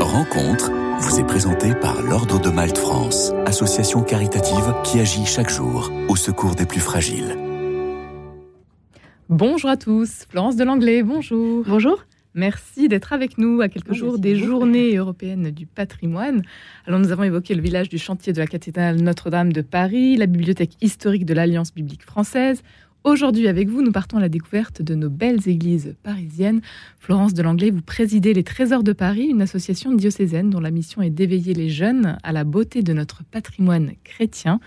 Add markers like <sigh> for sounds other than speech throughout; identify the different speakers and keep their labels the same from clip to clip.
Speaker 1: Rencontre vous est présentée par l'Ordre de Malte France, association caritative qui agit chaque jour au secours des plus fragiles.
Speaker 2: Bonjour à tous, Florence de Langlais, bonjour.
Speaker 3: Bonjour.
Speaker 2: Merci d'être avec nous à quelques jours des journées européennes du patrimoine. Alors nous avons évoqué le village du chantier de la cathédrale Notre-Dame de Paris, la bibliothèque historique de l'Alliance biblique française. Aujourd'hui avec vous, nous partons à la découverte de nos belles églises parisiennes. Florence de Langlais, vous présidez les Trésors de Paris, une association diocésaine dont la mission est d'éveiller les jeunes à la beauté de notre patrimoine chrétien.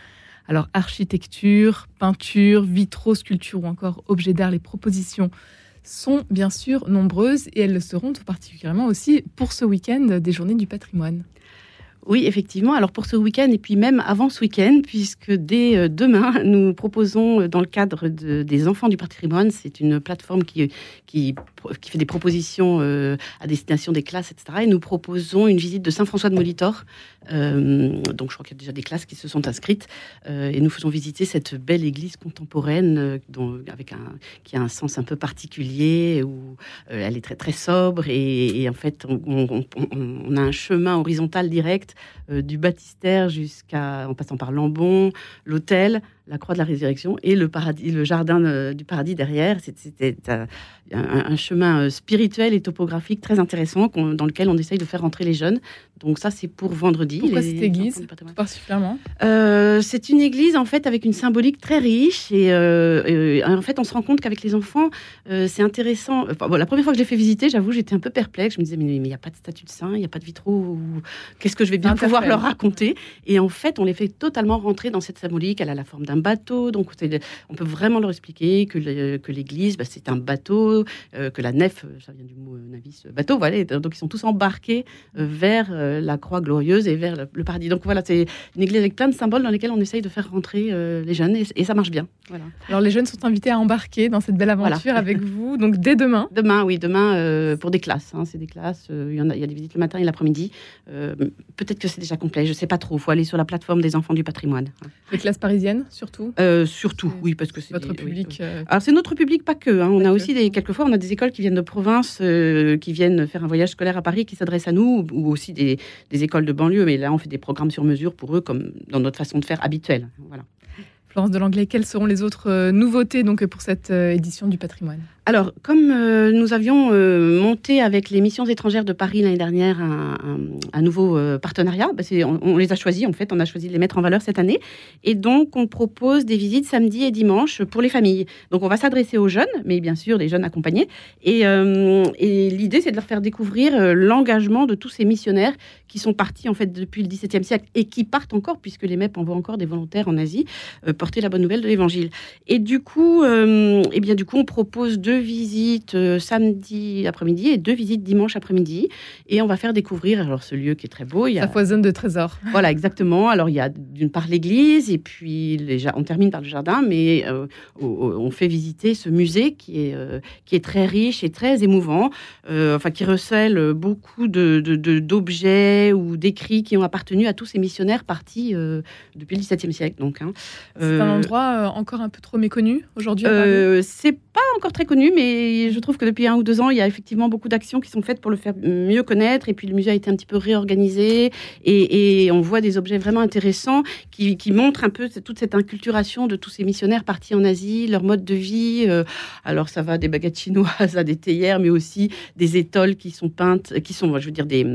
Speaker 2: Alors architecture, peinture, vitraux, sculptures ou encore objets d'art, les propositions sont bien sûr nombreuses et elles le seront tout particulièrement aussi pour ce week-end des journées du patrimoine.
Speaker 3: Oui, effectivement. Alors pour ce week-end et puis même avant ce week-end, puisque dès euh, demain, nous proposons euh, dans le cadre des enfants du patrimoine, c'est une plateforme qui, qui, qui, fait des propositions euh, à destination des classes, etc. Et nous proposons une visite de Saint-François de Molitor. donc je crois qu'il y a déjà des classes qui se sont inscrites. et nous faisons visiter cette belle église contemporaine dont, avec qui a un sens un peu particulier, où elle est très très sobre. Et, en fait, on, on a un chemin horizontal direct euh, du baptistère jusqu'à, en passant par Lambon, l'hôtel, la croix de la résurrection et le paradis, le jardin euh, du paradis derrière. C'était un, chemin euh, spirituel et topographique très intéressant dans lequel on essaye de faire rentrer les jeunes. Donc ça, c'est pour vendredi.
Speaker 2: Pourquoi cette église particulièrement?
Speaker 3: Euh, C'est une église en fait avec une symbolique très riche et, en fait, on se rend compte qu'avec les enfants, c'est intéressant. la première fois que je l'ai fait visiter, j'avoue, j'étais un peu perplexe. Je me disais mais il n'y a pas de statue de saint, il n'y a pas de vitraux. Qu'est-ce que je vais bien pouvoir leur raconter? Et en fait, on les fait totalement rentrer dans cette symbolique. Elle a la forme d'un bateau. Donc, on peut vraiment leur expliquer que l'église, bah, c'est un bateau, euh, que la nef, ça vient du mot euh, navis, euh, bateau, voilà. Donc, ils sont tous embarqués vers la croix glorieuse et vers le, paradis. Donc, voilà, c'est une église avec plein de symboles dans lesquels on essaye de faire rentrer les jeunes et, ça marche bien. Voilà.
Speaker 2: Alors, les jeunes sont invités à embarquer dans cette belle aventure avec <laughs> vous, donc dès demain.
Speaker 3: Demain, oui, demain pour des classes. Hein, c'est des classes. Il y, en a, il y a des visites le matin et l'après-midi. Peut-être que c'est déjà complet, je ne sais pas trop. Il faut aller sur la plateforme des enfants du patrimoine.
Speaker 2: Les classes parisiennes, sur surtout
Speaker 3: euh, Surtout, oui, parce que c'est
Speaker 2: votre public. Euh,
Speaker 3: Alors c'est notre public, pas que. Hein. On a aussi des quelquefois on a des écoles qui viennent de province, euh, qui viennent faire un voyage scolaire à Paris, qui s'adressent à nous, ou aussi des, des, écoles de banlieue. Mais là, on fait des programmes sur mesure pour eux, comme dans notre façon de faire habituelle. Voilà.
Speaker 2: Florence de l'Anglais, quelles seront les autres nouveautés donc pour cette édition du patrimoine?
Speaker 3: Alors, comme euh, nous avions euh, monté avec les missions étrangères de Paris l'année dernière un, nouveau euh, partenariat, bah, on, les a choisis en fait, on a choisi de les mettre en valeur cette année. Et donc, on propose des visites samedi et dimanche pour les familles. Donc, on va s'adresser aux jeunes, mais bien sûr, les jeunes accompagnés. Et, et l'idée, c'est de leur faire découvrir l'engagement de tous ces missionnaires qui sont partis en fait depuis le XVIIe siècle et qui partent encore, puisque les MEP envoient encore des volontaires en Asie, porter la bonne nouvelle de l'Évangile. Et du coup, eh bien, du coup, on propose deux visites euh, samedi après-midi et deux visites dimanche après-midi. Et on va faire découvrir alors ce lieu qui est très beau.
Speaker 2: Il y a... Ça foisonne de trésors.
Speaker 3: Voilà, exactement. Alors il y a d'une part l'église et puis les... on termine par le jardin, mais euh, on fait visiter ce musée qui est, euh, qui est très riche et très émouvant, enfin qui recèle beaucoup de, d'objets ou d'écrits qui ont appartenu à tous ces missionnaires partis depuis le XVIIe siècle. Donc,
Speaker 2: hein. c'est un endroit encore un peu trop méconnu aujourd'hui.
Speaker 3: c'est pas encore très connu mais je trouve que depuis un ou deux ans, il y a effectivement beaucoup d'actions qui sont faites pour le faire mieux connaître. Et puis le musée a été un petit peu réorganisé et, on voit des objets vraiment intéressants qui, montrent un peu toute cette inculturation de tous ces missionnaires partis en Asie, leur mode de vie. Euh, alors ça va des baguettes chinoises à des théières, mais aussi des étoiles qui sont peintes, qui sont, je veux dire, des,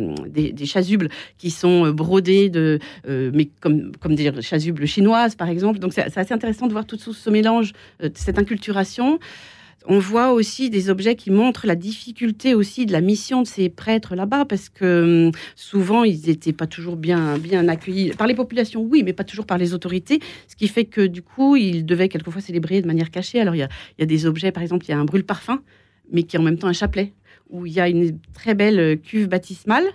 Speaker 3: chasubles qui sont euh, brodés de, euh, mais comme des chasubles chinoises, par exemple. Donc c'est assez intéressant de voir tout ce mélange, cette inculturation. On voit aussi des objets qui montrent la difficulté aussi de la mission de ces prêtres là-bas, parce que hum, souvent ils n'étaient pas toujours bien, bien accueillis par les populations, oui, mais pas toujours par les autorités, ce qui fait que du coup ils devaient quelquefois célébrer de manière cachée. Alors il y a, y a des objets, par exemple, il y a un brûle-parfum, mais qui est en même temps un chapelet, où il y a une très belle cuve baptismale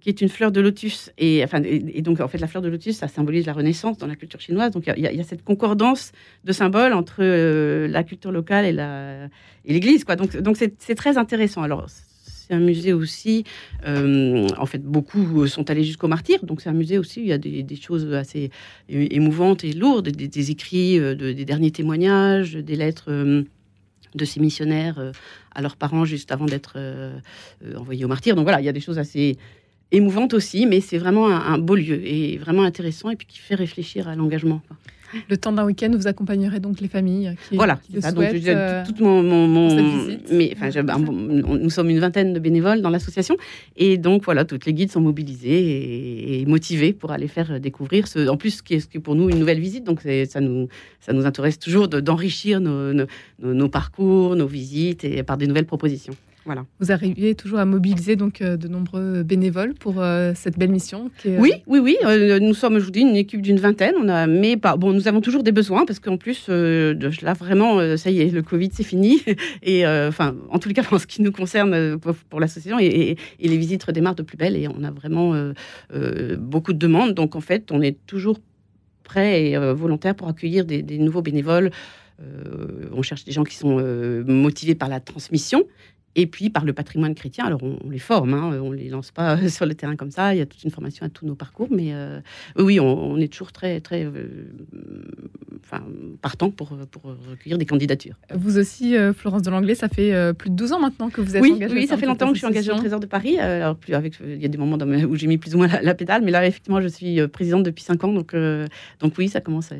Speaker 3: qui est une fleur de lotus. Et, enfin, et, donc, en fait, la fleur de lotus, ça symbolise la Renaissance dans la culture chinoise. Donc, il y, a cette concordance de symboles entre euh, la culture locale et, la, et l'Église. Donc, donc c'est, très intéressant. Alors, c'est un musée aussi. Euh, en fait, beaucoup sont allés jusqu'au martyr. Donc, c'est un musée aussi. Il y a des, choses assez émouvantes et lourdes, des, écrits, euh, des derniers témoignages, des lettres de ces missionnaires à leurs parents juste avant d'être envoyés au martyr. Donc voilà, il y a des choses assez émouvante aussi, mais c'est vraiment un, un, beau lieu et vraiment intéressant et puis qui fait réfléchir à l'engagement.
Speaker 2: Le temps d'un week-end, vous accompagnerez donc les familles qui
Speaker 3: Voilà,
Speaker 2: qui
Speaker 3: ça.
Speaker 2: souhaitent,
Speaker 3: Donc, je-
Speaker 2: euh,
Speaker 3: toute mon, mon- mais, enfin, je- ben, nous sommes une vingtaine de bénévoles dans l'association, et donc voilà, toutes les guides sont mobilisés et, et motivés pour aller faire découvrir ce, en plus, ce qui est, ce qui est pour nous une nouvelle visite. Donc ça nous, ça nous intéresse toujours de- d'enrichir nos, nos- nos- nos parcours, nos visites et par des nouvelles propositions. Voilà.
Speaker 2: Vous arrivez toujours à mobiliser donc euh, de nombreux bénévoles pour euh, cette belle mission. Qui est, euh,
Speaker 3: Oui, oui, oui. euh, nous sommes, dis, une équipe d'une vingtaine. On a, mais pas, bon, nous avons toujours des besoins parce qu'en plus, euh, là, vraiment, ça y est, le Covid, c'est fini. <laughs> Et enfin, en tout cas, en ce qui nous concerne pour, pour l'association, et, et- et les visites redémarrent de plus belle. Et on a vraiment beaucoup de demandes. Donc, en fait, on est toujours prêt et volontaire pour accueillir des, des nouveaux bénévoles. Euh, on cherche des gens qui sont euh, motivés par la transmission et puis par le patrimoine chrétien. Alors on, on les forme, hein, on les lance pas <laughs> sur le terrain comme ça. Il y a toute une formation à tous nos parcours, mais euh, oui, on, on est toujours très très euh, enfin, partant pour, pour recueillir des candidatures.
Speaker 2: Vous aussi, euh, Florence de Langlais, ça fait euh, plus de 12 ans maintenant que vous êtes
Speaker 3: Oui,
Speaker 2: engagée.
Speaker 3: oui, ça fait longtemps que je suis engagée au. Trésor de Paris. Euh, Alors plus avec, il y a des moments où j'ai mis plus ou moins la, la pédale, mais là effectivement je suis euh, présidente depuis 5 ans, donc euh, donc oui, ça commence à.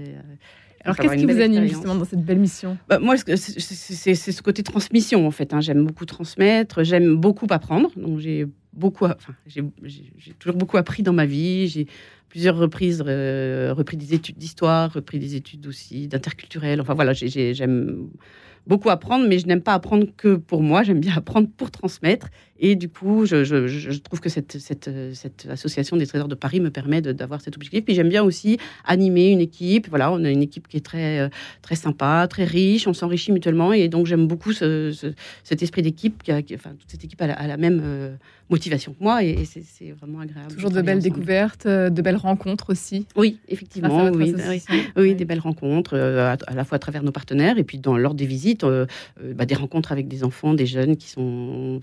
Speaker 2: Alors qu'est-ce qui vous anime justement dans cette belle mission?
Speaker 3: Bah, moi, c'est- ce côté transmission, en fait. hein. J'aime beaucoup transmettre, j'aime beaucoup apprendre. Donc, j'ai beaucoup, enfin, j'ai toujours beaucoup appris dans ma vie. J'ai plusieurs reprises euh, repris des études d'histoire, repris des études aussi d'interculturel. Enfin, voilà, j'ai- j'ai- j'aime beaucoup apprendre, mais je n'aime pas apprendre que pour moi. J'aime bien apprendre pour transmettre. Et du coup, je, je- trouve que cette, cette, cette association des Trésors de Paris me permet d'avoir cet objectif. Puis j'aime bien aussi animer une équipe. Voilà, on a une équipe qui est très euh, très sympa, très riche, on s'enrichit mutuellement et donc j'aime beaucoup ce- ce- cet esprit d'équipe, qui enfin toute cette équipe a la, a la même euh, motivation que moi et, et c'est vraiment agréable.
Speaker 2: Toujours de belles
Speaker 3: ensemble.
Speaker 2: découvertes, euh, de belles rencontres aussi.
Speaker 3: Oui, effectivement, oui, des belles rencontres, euh, à, à la fois à travers nos partenaires et puis dans, lors des visites, euh, bah, des rencontres avec des enfants, des jeunes qui sont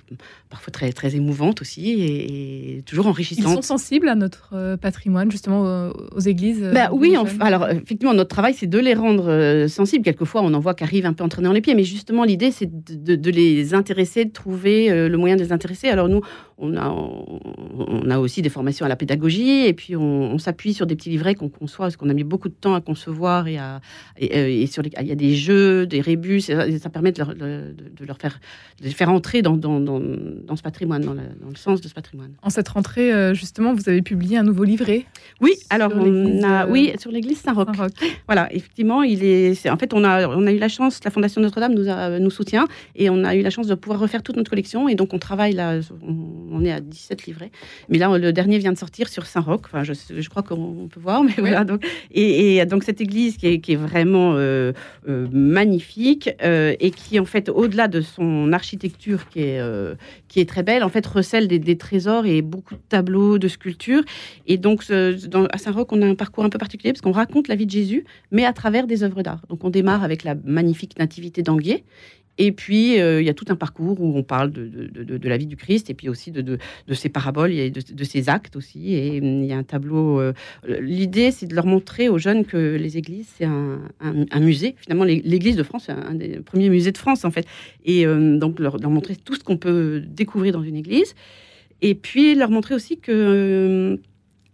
Speaker 3: parfois très, très émouvantes aussi et, et toujours
Speaker 2: Ils
Speaker 3: enrichissantes.
Speaker 2: sont sensibles à notre euh, patrimoine, justement aux, aux églises. euh,
Speaker 3: Bah oui, en- alors effectivement, notre travail, c'est de les rendre euh, sensibles. Quelquefois, on en voit qui arrivent un peu entraînés dans les pieds, mais justement, l'idée, c'est de, de- de les intéresser, de trouver le moyen de les intéresser. Alors nous, on a, on, on a aussi des formations à la pédagogie, et puis on, on s'appuie sur des petits livrets qu'on conçoit, parce qu'on a mis beaucoup de temps à concevoir, et, à, et, et sur les, il y a des jeux, des rébus, ça, et ça permet de leur, de, de leur faire, de les faire entrer dans, dans, dans, dans ce patrimoine, dans, le sens de ce patrimoine.
Speaker 2: En cette rentrée, euh, justement, vous avez publié un nouveau livret.
Speaker 3: Oui, alors on a,
Speaker 2: euh,
Speaker 3: oui, sur l'église Saint-Roch. Voilà, effectivement, il est. En fait, on a, on a eu la chance, la Fondation Notre-Dame nous, a- nous soutient et on a eu la chance de pouvoir refaire toute notre collection. Et donc, on travaille là, on, on est à 17 livrets. Mais là, le dernier vient de sortir sur Saint-Roch. Enfin, je, je crois qu'on peut voir, mais voilà. Donc, et, et donc, cette église qui est, qui est vraiment euh, euh, magnifique et qui, en fait, au-delà de son architecture qui est, qui est très belle, en fait, recèle des, trésors et beaucoup de tableaux, de sculptures. Et donc, à Saint-Roch, on a un parcours un peu particulier parce qu'on raconte la vie de Jésus, mais à travers des œuvres d'art. Donc, on démarre avec la magnifique Nativité d'Anguier. Et puis, euh, il y a tout un parcours où on parle de, de- de- la vie du Christ et puis aussi de, ses paraboles et de, ses actes aussi. Et hum, il y a un tableau. euh, L'idée, c'est de leur montrer aux jeunes que les églises, c'est un, un- musée. Finalement, l'é- l'église de France, c'est un des premiers musées de France, en fait. Et euh, donc, leur, leur montrer tout ce qu'on peut découvrir dans une église. Et puis, leur montrer aussi que.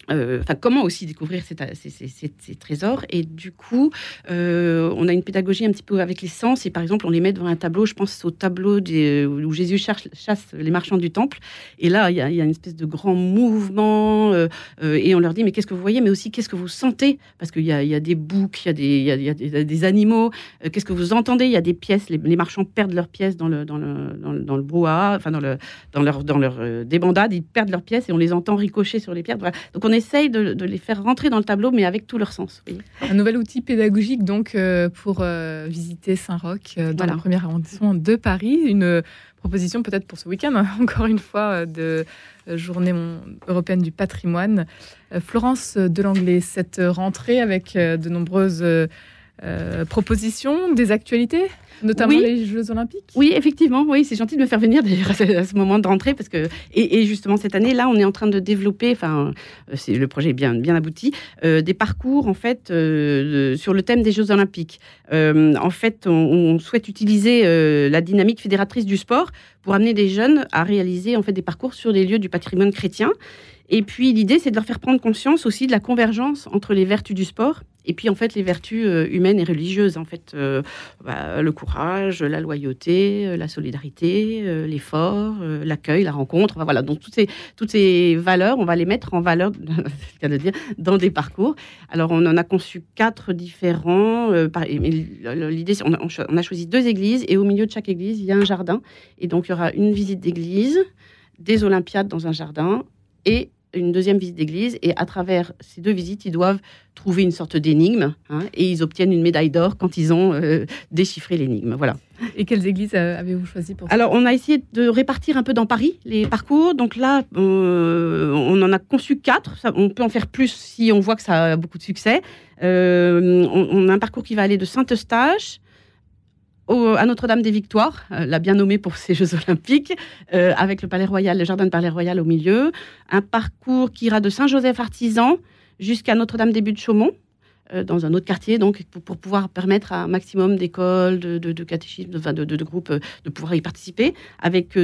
Speaker 3: Euh, euh, comment aussi découvrir ces, trésors Et du coup, euh, on a une pédagogie un petit peu avec les sens. Et par exemple, on les met devant un tableau. Je pense au tableau des, où Jésus chasse, les marchands du temple. Et là, il y a, une espèce de grand mouvement. euh, euh, et on leur dit, mais qu'est-ce que vous voyez? Mais aussi, qu'est-ce que vous sentez? Parce qu'il y a, des boucs, il y a des, animaux. Euh, qu'est-ce que vous entendez? Il y a des pièces. Les, marchands perdent leurs pièces dans le, dans dans le, dans brouhaha, enfin dans, le, dans leur, euh, débandade. Ils perdent leurs pièces et on les entend ricocher sur les pierres. Donc on essaye de, de les faire rentrer dans le tableau, mais avec tout leur sens.
Speaker 2: Un nouvel outil pédagogique donc euh, pour euh, visiter Saint-Roch euh, dans
Speaker 3: Voilà.
Speaker 2: le premier arrondissement de Paris. Une proposition peut-être pour ce week-end, hein, <laughs> encore une fois, de journée européenne du patrimoine. Florence Delanglais, cette rentrée avec de nombreuses euh, propositions, des actualités Notamment les Jeux Olympiques?
Speaker 3: Oui, effectivement. Oui, c'est gentil de me faire venir d'ailleurs <laughs> à ce moment de rentrée parce que et, justement cette année là, on est en train de développer. Enfin, c'est le projet est bien bien abouti. des parcours en fait sur le thème des Jeux Olympiques. en fait, on, souhaite utiliser la dynamique fédératrice du sport pour amener des jeunes à réaliser en fait des parcours sur des lieux du patrimoine chrétien. Et puis l'idée, c'est de leur faire prendre conscience aussi de la convergence entre les vertus du sport et puis en fait les vertus euh, humaines et religieuses. En fait, euh, bah, le courage, la loyauté, euh, la solidarité, l'effort, l'accueil, la rencontre. voilà, donc toutes ces toutes ces valeurs, on va les mettre en valeur, <laughs> c'est de dire, dans des parcours. Alors on en a conçu quatre différents. L'idée, on, on a choisi deux églises et au milieu de chaque église, il y a un jardin. Et donc il y aura une visite d'église, des Olympiades dans un jardin et une deuxième visite d'église et à travers ces deux visites, ils doivent trouver une sorte d'énigme hein, et ils obtiennent une médaille d'or quand ils ont euh, déchiffré l'énigme. Voilà.
Speaker 2: Et quelles églises euh, avez-vous choisi pour
Speaker 3: ça? Alors, on a essayé de répartir un peu dans Paris les parcours. Donc là, euh, on en a conçu quatre. on peut en faire plus si on voit que ça a beaucoup de succès. on, on, a un parcours qui va aller de Saint-Eustache à Notre-Dame des Victoires, euh, la bien nommée pour ces <laughs> Jeux Olympiques, euh, avec le Palais Royal, le jardin de Palais Royal au milieu. Un parcours qui ira de Saint-Joseph-Artisan jusqu'à Notre-Dame des Buttes Chaumont, euh, dans un autre quartier, donc pour, pouvoir permettre à un maximum d'écoles, de, de, de groupes de pouvoir y participer, avec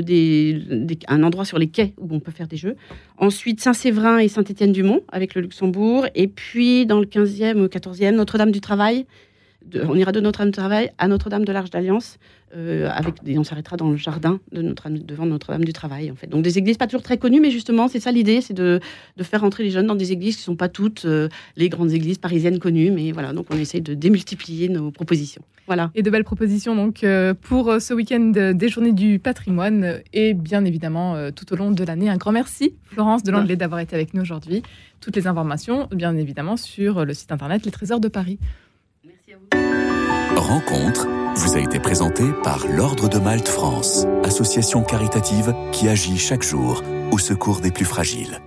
Speaker 3: un endroit sur les quais où on peut faire des jeux. Ensuite, Saint-Séverin et Saint-Étienne-du-Mont, avec le Luxembourg. Et puis, dans le 15e ou 14e, Notre-Dame du Travail, on ira de Notre-Dame de Travail à Notre-Dame de l'Arche d'Alliance, euh, avec, et on s'arrêtera dans le jardin de Notre devant Notre-Dame du Travail. En fait. Donc des églises pas toujours très connues, mais justement, c'est ça l'idée, c'est de, faire entrer les jeunes dans des églises qui ne sont pas toutes euh, les grandes églises parisiennes connues, mais voilà, donc on essaye de démultiplier nos propositions. Voilà.
Speaker 2: Et de belles propositions donc euh, pour ce week-end des Journées du Patrimoine et bien évidemment tout au long de l'année. Un grand merci Florence de l'Anglais d'avoir été avec nous aujourd'hui. Toutes les informations, bien évidemment, sur le site internet Les Trésors de Paris.
Speaker 1: Rencontre vous a été présentée par l'Ordre de Malte France, association caritative qui agit chaque jour au secours des plus fragiles.